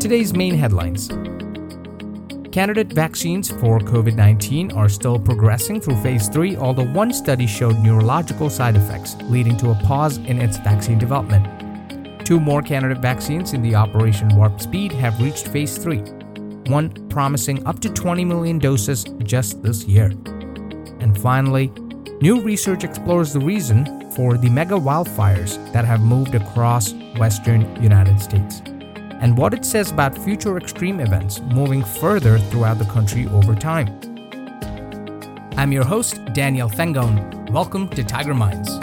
Today's main headlines Candidate vaccines for COVID 19 are still progressing through phase 3, although one study showed neurological side effects, leading to a pause in its vaccine development. Two more candidate vaccines in the Operation Warp Speed have reached phase 3, one promising up to 20 million doses just this year. And finally, new research explores the reason for the mega wildfires that have moved across western United States and what it says about future extreme events moving further throughout the country over time. I'm your host, Daniel Fengon. Welcome to Tiger Minds.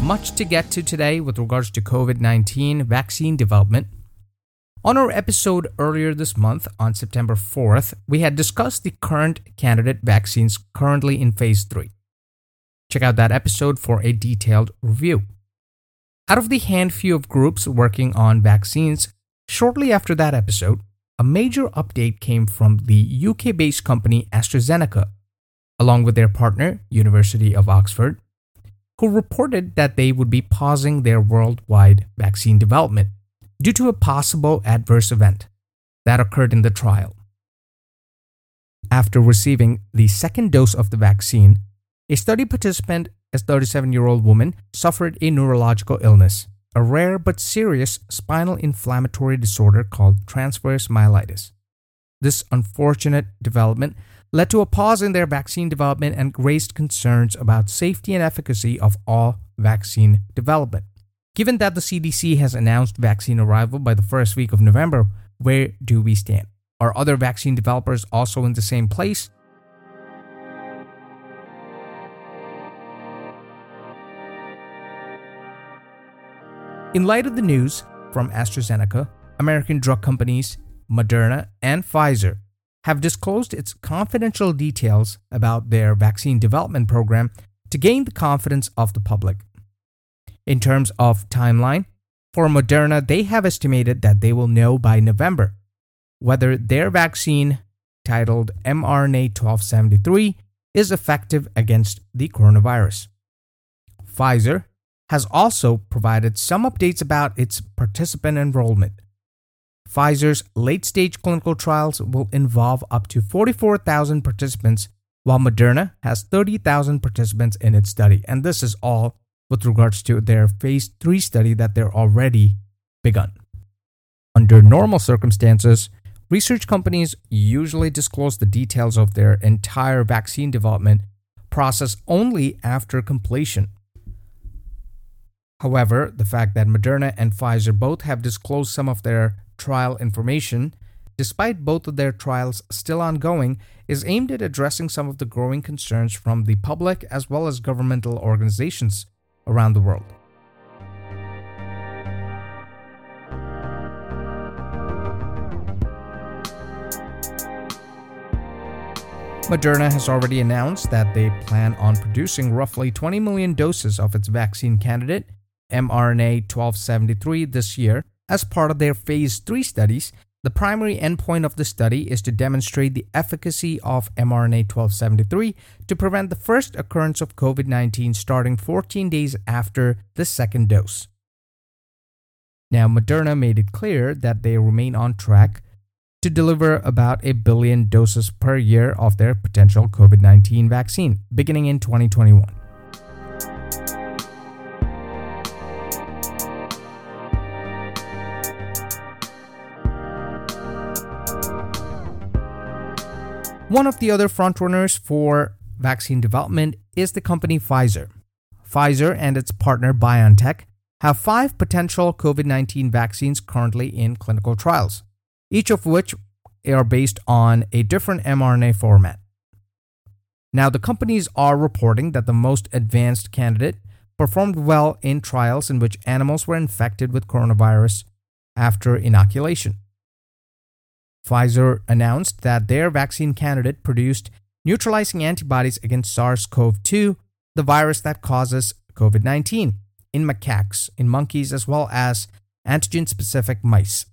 Much to get to today with regards to COVID 19 vaccine development on our episode earlier this month, on September 4th, we had discussed the current candidate vaccines currently in phase 3. Check out that episode for a detailed review. Out of the handful of groups working on vaccines, shortly after that episode, a major update came from the UK based company AstraZeneca, along with their partner, University of Oxford, who reported that they would be pausing their worldwide vaccine development due to a possible adverse event that occurred in the trial. After receiving the second dose of the vaccine, a study participant, a 37 year old woman, suffered a neurological illness, a rare but serious spinal inflammatory disorder called transverse myelitis. This unfortunate development led to a pause in their vaccine development and raised concerns about safety and efficacy of all vaccine development. Given that the CDC has announced vaccine arrival by the first week of November, where do we stand? Are other vaccine developers also in the same place? In light of the news from AstraZeneca, American drug companies Moderna and Pfizer have disclosed its confidential details about their vaccine development program to gain the confidence of the public. In terms of timeline, for Moderna, they have estimated that they will know by November whether their vaccine, titled mRNA 1273, is effective against the coronavirus. Pfizer has also provided some updates about its participant enrollment. Pfizer's late stage clinical trials will involve up to 44,000 participants, while Moderna has 30,000 participants in its study. And this is all with regards to their phase 3 study that they're already begun. Under normal circumstances, research companies usually disclose the details of their entire vaccine development process only after completion. However, the fact that Moderna and Pfizer both have disclosed some of their trial information, despite both of their trials still ongoing, is aimed at addressing some of the growing concerns from the public as well as governmental organizations around the world. Moderna has already announced that they plan on producing roughly 20 million doses of its vaccine candidate, mRNA 1273, this year as part of their phase 3 studies the primary endpoint of the study is to demonstrate the efficacy of mRNA 1273 to prevent the first occurrence of COVID 19 starting 14 days after the second dose. Now, Moderna made it clear that they remain on track to deliver about a billion doses per year of their potential COVID 19 vaccine beginning in 2021. One of the other frontrunners for vaccine development is the company Pfizer. Pfizer and its partner BioNTech have five potential COVID 19 vaccines currently in clinical trials, each of which are based on a different mRNA format. Now, the companies are reporting that the most advanced candidate performed well in trials in which animals were infected with coronavirus after inoculation. Pfizer announced that their vaccine candidate produced neutralizing antibodies against SARS CoV 2, the virus that causes COVID 19, in macaques, in monkeys, as well as antigen specific mice.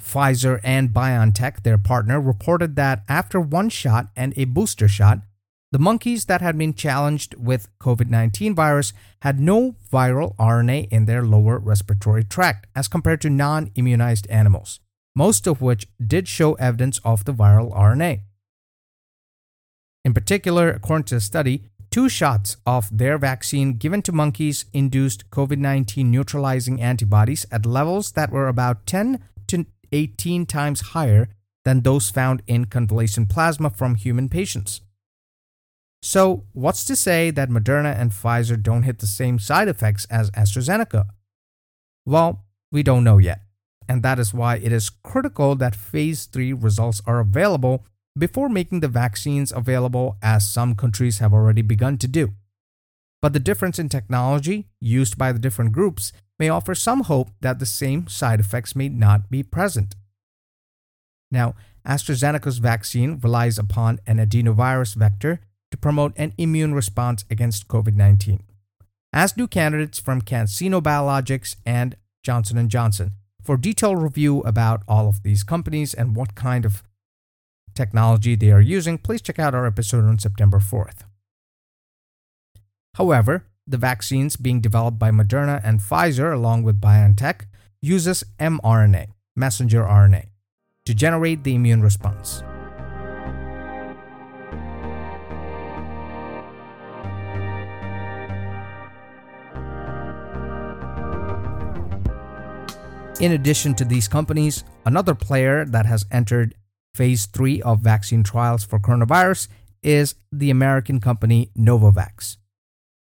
Pfizer and BioNTech, their partner, reported that after one shot and a booster shot, the monkeys that had been challenged with COVID 19 virus had no viral RNA in their lower respiratory tract as compared to non immunized animals, most of which did show evidence of the viral RNA. In particular, according to the study, two shots of their vaccine given to monkeys induced COVID 19 neutralizing antibodies at levels that were about 10 to 18 times higher than those found in convalescent plasma from human patients. So, what's to say that Moderna and Pfizer don't hit the same side effects as AstraZeneca? Well, we don't know yet, and that is why it is critical that phase 3 results are available before making the vaccines available, as some countries have already begun to do. But the difference in technology used by the different groups may offer some hope that the same side effects may not be present. Now, AstraZeneca's vaccine relies upon an adenovirus vector to promote an immune response against COVID 19, as do candidates from CanSino Biologics and Johnson & Johnson. For detailed review about all of these companies and what kind of technology they are using, please check out our episode on September 4th. However, the vaccines being developed by Moderna and Pfizer along with BioNTech uses mRNA, messenger RNA, to generate the immune response. In addition to these companies, another player that has entered phase 3 of vaccine trials for coronavirus is the American company Novavax.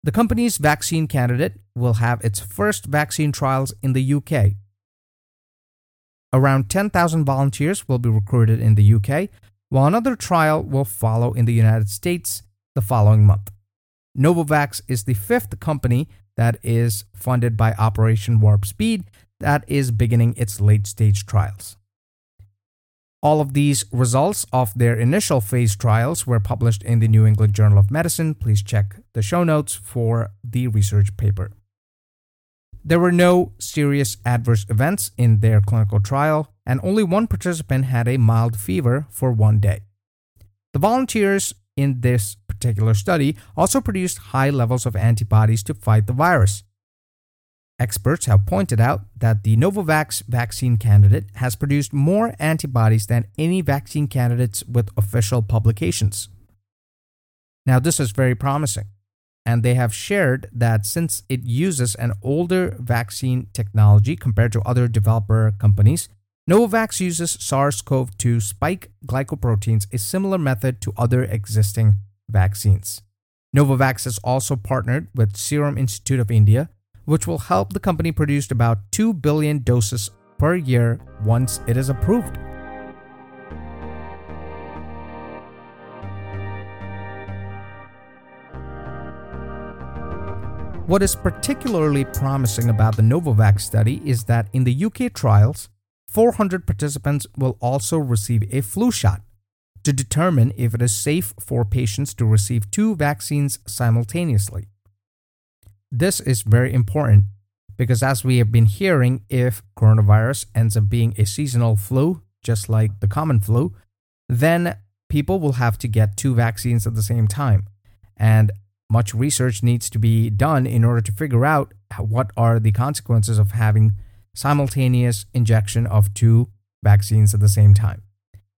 The company's vaccine candidate will have its first vaccine trials in the UK. Around 10,000 volunteers will be recruited in the UK, while another trial will follow in the United States the following month. Novavax is the fifth company that is funded by Operation Warp Speed that is beginning its late stage trials. All of these results of their initial phase trials were published in the New England Journal of Medicine. Please check the show notes for the research paper. There were no serious adverse events in their clinical trial, and only one participant had a mild fever for one day. The volunteers in this particular study also produced high levels of antibodies to fight the virus, Experts have pointed out that the Novavax vaccine candidate has produced more antibodies than any vaccine candidates with official publications. Now, this is very promising, and they have shared that since it uses an older vaccine technology compared to other developer companies, Novavax uses SARS CoV 2 spike glycoproteins, a similar method to other existing vaccines. Novavax has also partnered with Serum Institute of India which will help the company produce about 2 billion doses per year once it is approved. What is particularly promising about the Novavax study is that in the UK trials, 400 participants will also receive a flu shot to determine if it is safe for patients to receive two vaccines simultaneously. This is very important because, as we have been hearing, if coronavirus ends up being a seasonal flu, just like the common flu, then people will have to get two vaccines at the same time. And much research needs to be done in order to figure out what are the consequences of having simultaneous injection of two vaccines at the same time.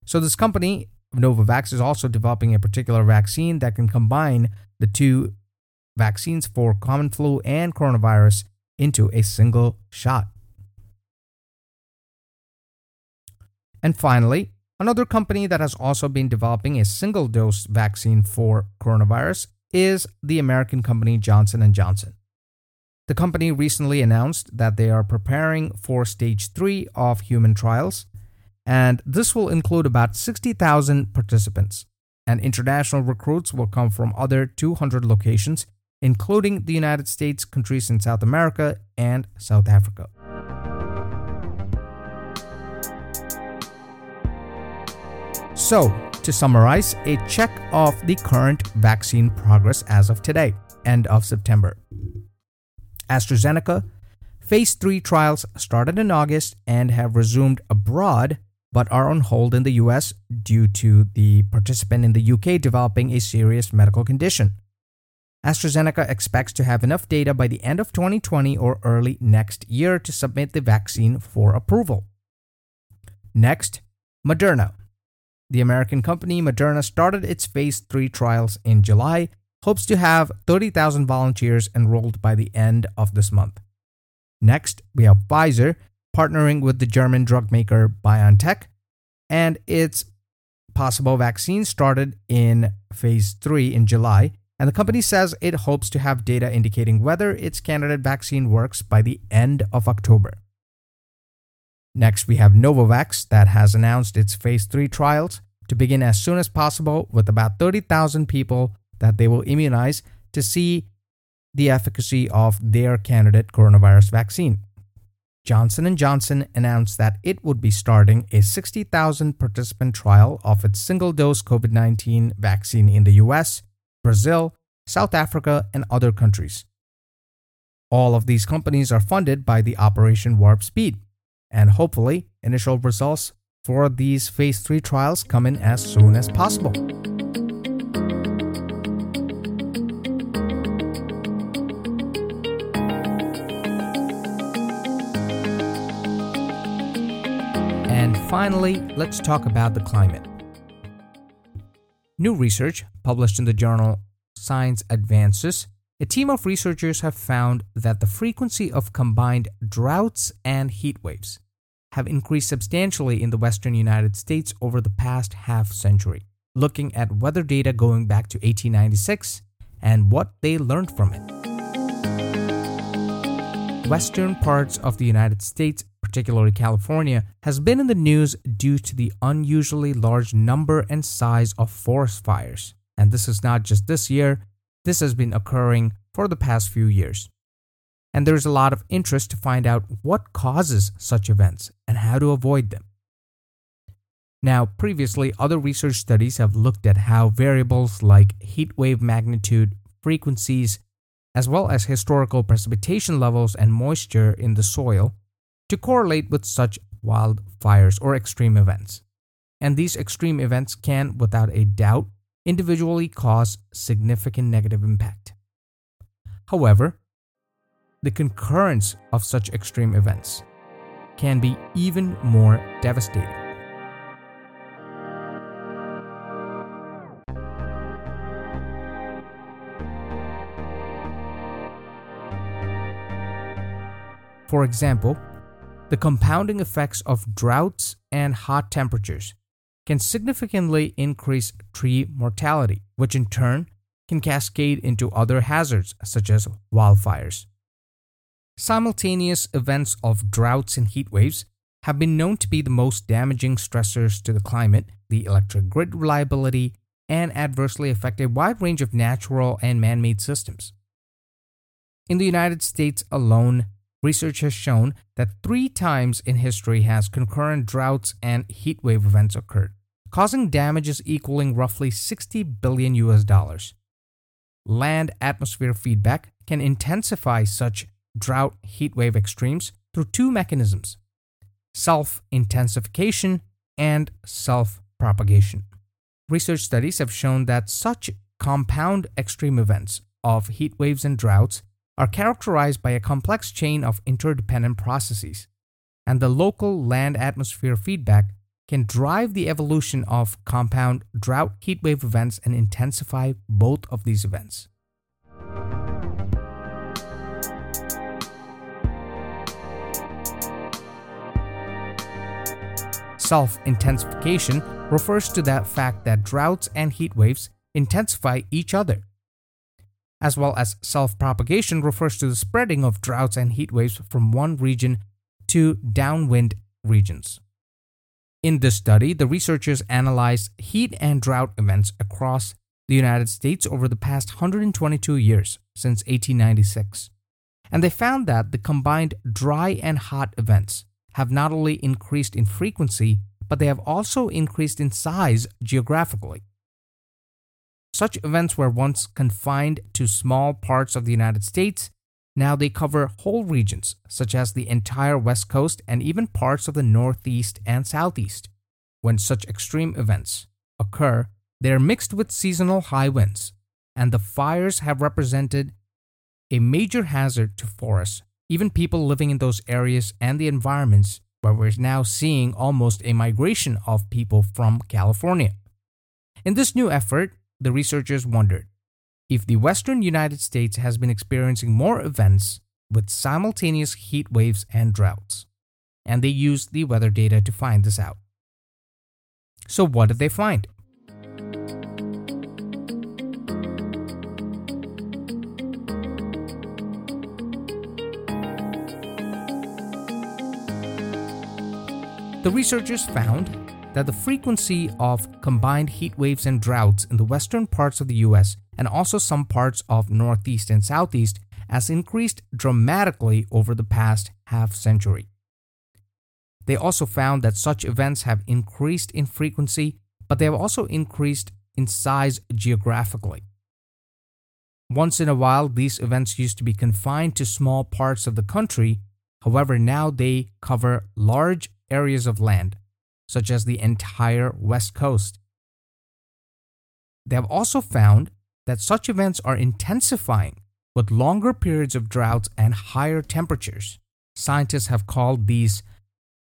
So, this company, Novavax, is also developing a particular vaccine that can combine the two vaccines for common flu and coronavirus into a single shot. And finally, another company that has also been developing a single dose vaccine for coronavirus is the American company Johnson & Johnson. The company recently announced that they are preparing for stage 3 of human trials, and this will include about 60,000 participants. And international recruits will come from other 200 locations including the United States, countries in South America, and South Africa. So, to summarize, a check of the current vaccine progress as of today, end of September. AstraZeneca, Phase 3 trials started in August and have resumed abroad but are on hold in the US due to the participant in the UK developing a serious medical condition. AstraZeneca expects to have enough data by the end of 2020 or early next year to submit the vaccine for approval. Next, Moderna. The American company Moderna started its phase 3 trials in July, hopes to have 30,000 volunteers enrolled by the end of this month. Next, we have Pfizer partnering with the German drug maker BioNTech, and its possible vaccine started in phase 3 in July. And the company says it hopes to have data indicating whether its candidate vaccine works by the end of October. Next, we have Novavax that has announced its phase 3 trials to begin as soon as possible with about 30,000 people that they will immunize to see the efficacy of their candidate coronavirus vaccine. Johnson & Johnson announced that it would be starting a 60,000 participant trial of its single-dose COVID-19 vaccine in the US, Brazil, South Africa, and other countries. All of these companies are funded by the Operation Warp Speed, and hopefully, initial results for these phase 3 trials come in as soon as possible. And finally, let's talk about the climate. New research published in the journal Science Advances, a team of researchers have found that the frequency of combined droughts and heat waves have increased substantially in the western United States over the past half century, looking at weather data going back to 1896 and what they learned from it. Western parts of the United States, particularly California, has been in the news due to the unusually large number and size of forest fires. And this is not just this year, this has been occurring for the past few years and there's a lot of interest to find out what causes such events and how to avoid them. Now, previously, other research studies have looked at how variables like heat wave magnitude, frequencies, as well as historical precipitation levels and moisture in the soil to correlate with such wildfires or extreme events. And these extreme events can, without a doubt, individually cause significant negative impact. However, the concurrence of such extreme events can be even more devastating. For example, the compounding effects of droughts and hot temperatures can significantly increase tree mortality, which in turn can cascade into other hazards such as wildfires. Simultaneous events of droughts and heat waves have been known to be the most damaging stressors to the climate, the electric grid reliability, and adversely affect a wide range of natural and man made systems. In the United States alone, research has shown that three times in history has concurrent droughts and heatwave events occurred, causing damages equaling roughly 60 billion US dollars. Land atmosphere feedback can intensify such drought heatwave extremes through two mechanisms self intensification and self propagation. Research studies have shown that such compound extreme events of heat waves and droughts are characterized by a complex chain of interdependent processes, and the local land atmosphere feedback can drive the evolution of compound drought heat wave events and intensify both of these events. Self intensification refers to the fact that droughts and heat waves intensify each other. As well as self propagation refers to the spreading of droughts and heat waves from one region to downwind regions. In this study, the researchers analyzed heat and drought events across the United States over the past 122 years, since 1896. And they found that the combined dry and hot events have not only increased in frequency, but they have also increased in size geographically. Such events were once confined to small parts of the United States, Now they cover whole regions, such as the entire West Coast and even parts of the Northeast and Southeast. When such extreme events occur, they are mixed with seasonal high winds, and the fires have represented a major hazard to forests, even people living in those areas and the environments where we're now seeing almost a migration of people from California. In this new effort, the researchers wondered if the western United States has been experiencing more events with simultaneous heat waves and droughts, and they used the weather data to find this out. So, what did they find? The researchers found that the frequency of combined heat waves and droughts in the western parts of the US and also some parts of Northeast and Southeast has increased dramatically over the past half century. They also found that such events have increased in frequency, but they have also increased in size geographically. Once in a while, these events used to be confined to small parts of the country. However, now they cover large areas of land, such as the entire West Coast. They have also found that such events are intensifying with longer periods of droughts and higher temperatures. Scientists have called these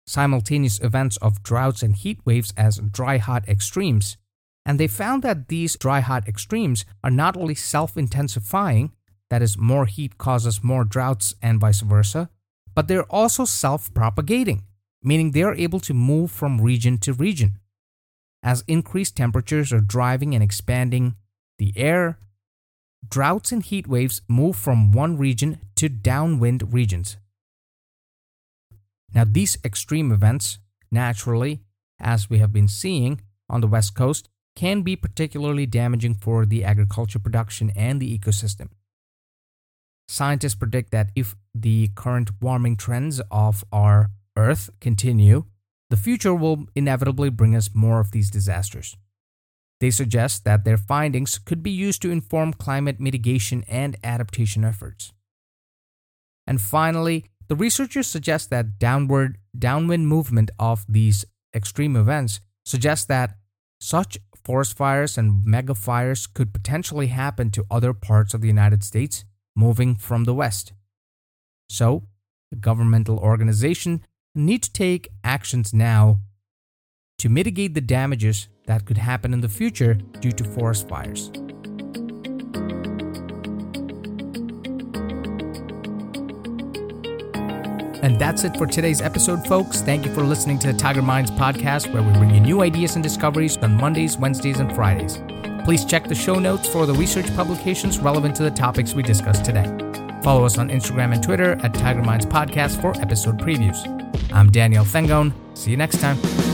simultaneous events of droughts and heat waves as dry hot extremes, and they found that these dry hot extremes are not only self intensifying, that is, more heat causes more droughts and vice versa, but they're also self propagating, meaning they are able to move from region to region. As increased temperatures are driving and expanding the air, droughts and heat waves move from one region to downwind regions. Now, these extreme events, naturally, as we have been seeing on the West Coast, can be particularly damaging for the agriculture production and the ecosystem. Scientists predict that if the current warming trends of our Earth continue, the future will inevitably bring us more of these disasters. They suggest that their findings could be used to inform climate mitigation and adaptation efforts. And finally, the researchers suggest that downward downwind movement of these extreme events suggests that such forest fires and mega fires could potentially happen to other parts of the United States moving from the west. So, the governmental organization need to take actions now to mitigate the damages that could happen in the future due to forest fires. And that's it for today's episode, folks. Thank you for listening to the Tiger Minds podcast, where we bring you new ideas and discoveries on Mondays, Wednesdays, and Fridays. Please check the show notes for the research publications relevant to the topics we discussed today. Follow us on Instagram and Twitter at Tiger Minds Podcast for episode previews. I'm Daniel Fengone. See you next time.